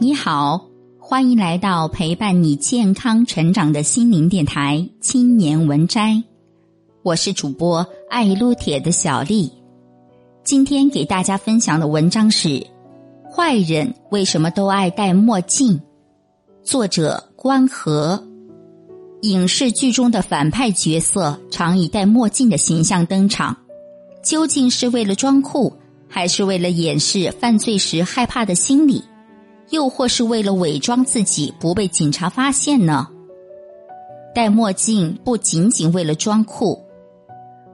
你好，欢迎来到陪伴你健康成长的心灵电台《青年文摘》，我是主播爱撸铁的小丽。今天给大家分享的文章是：坏人为什么都爱戴墨镜？作者关河。影视剧中的反派角色常以戴墨镜的形象登场，究竟是为了装酷，还是为了掩饰犯罪时害怕的心理？又或是为了伪装自己不被警察发现呢？戴墨镜不仅仅为了装酷，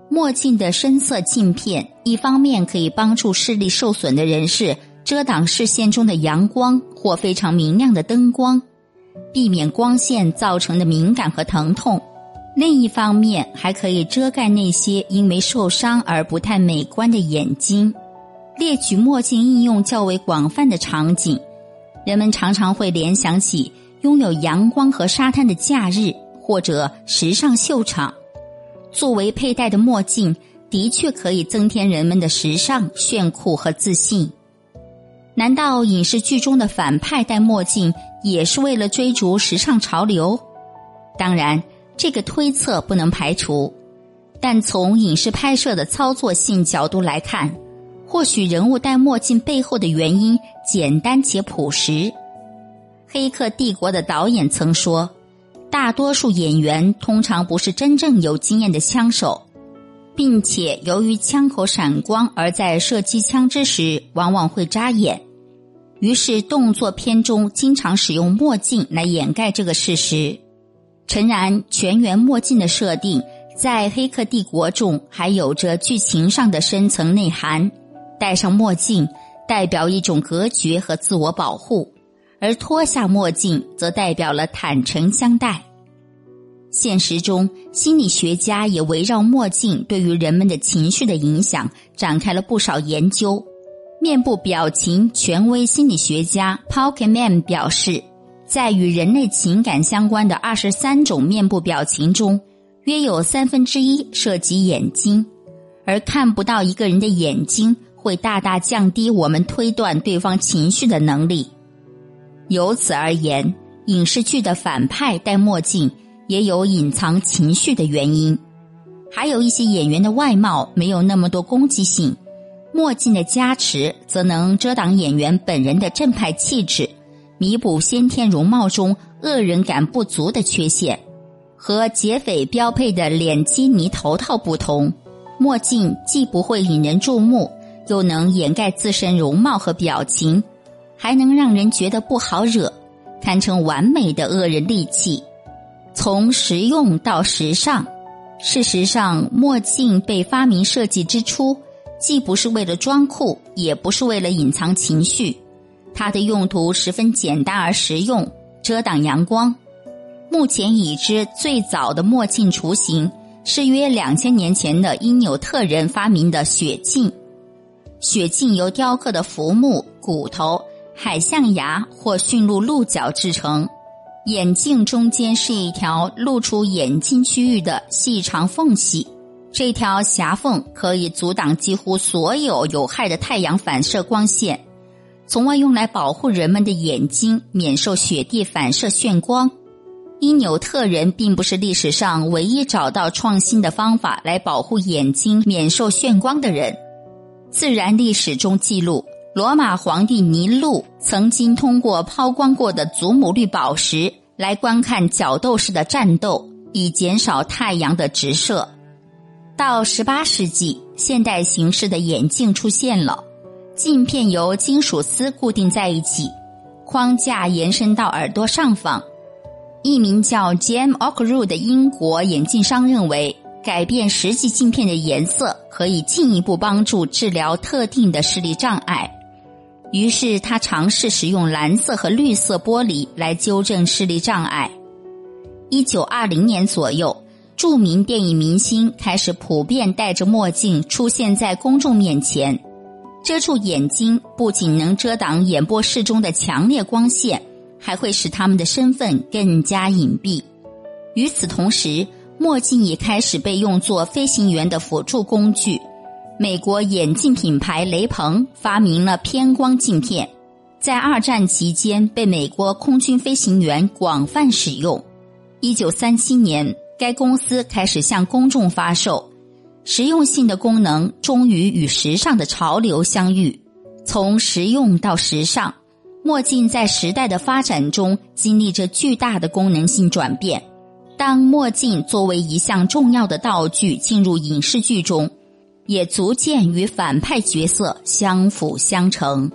墨镜的深色镜片一方面可以帮助视力受损的人士遮挡视线中的阳光或非常明亮的灯光，避免光线造成的敏感和疼痛；另一方面还可以遮盖那些因为受伤而不太美观的眼睛。列举墨镜应用较为广泛的场景。人们常常会联想起拥有阳光和沙滩的假日，或者时尚秀场。作为佩戴的墨镜，的确可以增添人们的时尚、炫酷和自信。难道影视剧中的反派戴墨镜也是为了追逐时尚潮流？当然，这个推测不能排除。但从影视拍摄的操作性角度来看，或许人物戴墨镜背后的原因简单且朴实。《黑客帝国》的导演曾说：“大多数演员通常不是真正有经验的枪手，并且由于枪口闪光而在射击枪支时往往会扎眼。于是动作片中经常使用墨镜来掩盖这个事实。”诚然，全员墨镜的设定在《黑客帝国》中还有着剧情上的深层内涵。戴上墨镜代表一种隔绝和自我保护，而脱下墨镜则代表了坦诚相待。现实中，心理学家也围绕墨镜对于人们的情绪的影响展开了不少研究。面部表情权威心理学家 Polkman 表示，在与人类情感相关的二十三种面部表情中，约有三分之一涉及眼睛，而看不到一个人的眼睛。会大大降低我们推断对方情绪的能力。由此而言，影视剧的反派戴墨镜也有隐藏情绪的原因。还有一些演员的外貌没有那么多攻击性，墨镜的加持则能遮挡演员本人的正派气质，弥补先天容貌中恶人感不足的缺陷。和劫匪标配的脸基尼头套不同，墨镜既不会引人注目。又能掩盖自身容貌和表情，还能让人觉得不好惹，堪称完美的恶人利器。从实用到时尚，事实上，墨镜被发明设计之初，既不是为了装酷，也不是为了隐藏情绪，它的用途十分简单而实用，遮挡阳光。目前已知最早的墨镜雏形是约两千年前的因纽特人发明的雪镜。雪镜由雕刻的浮木、骨头、海象牙或驯鹿鹿角制成，眼镜中间是一条露出眼睛区域的细长缝隙，这条狭缝可以阻挡几乎所有有害的太阳反射光线，从而用来保护人们的眼睛免受雪地反射眩光。因纽特人并不是历史上唯一找到创新的方法来保护眼睛免受眩光的人。自然历史中记录，罗马皇帝尼禄曾经通过抛光过的祖母绿宝石来观看角斗士的战斗，以减少太阳的直射。到十八世纪，现代形式的眼镜出现了，镜片由金属丝固定在一起，框架延伸到耳朵上方。一名叫 James Ockru 的英国眼镜商认为。改变实际镜片的颜色，可以进一步帮助治疗特定的视力障碍。于是他尝试使用蓝色和绿色玻璃来纠正视力障碍。一九二零年左右，著名电影明星开始普遍戴着墨镜出现在公众面前，遮住眼睛不仅能遮挡眼波室中的强烈光线，还会使他们的身份更加隐蔽。与此同时，墨镜也开始被用作飞行员的辅助工具。美国眼镜品牌雷朋发明了偏光镜片，在二战期间被美国空军飞行员广泛使用。一九三七年，该公司开始向公众发售。实用性的功能终于与时尚的潮流相遇。从实用到时尚，墨镜在时代的发展中经历着巨大的功能性转变。当墨镜作为一项重要的道具进入影视剧中，也逐渐与反派角色相辅相成。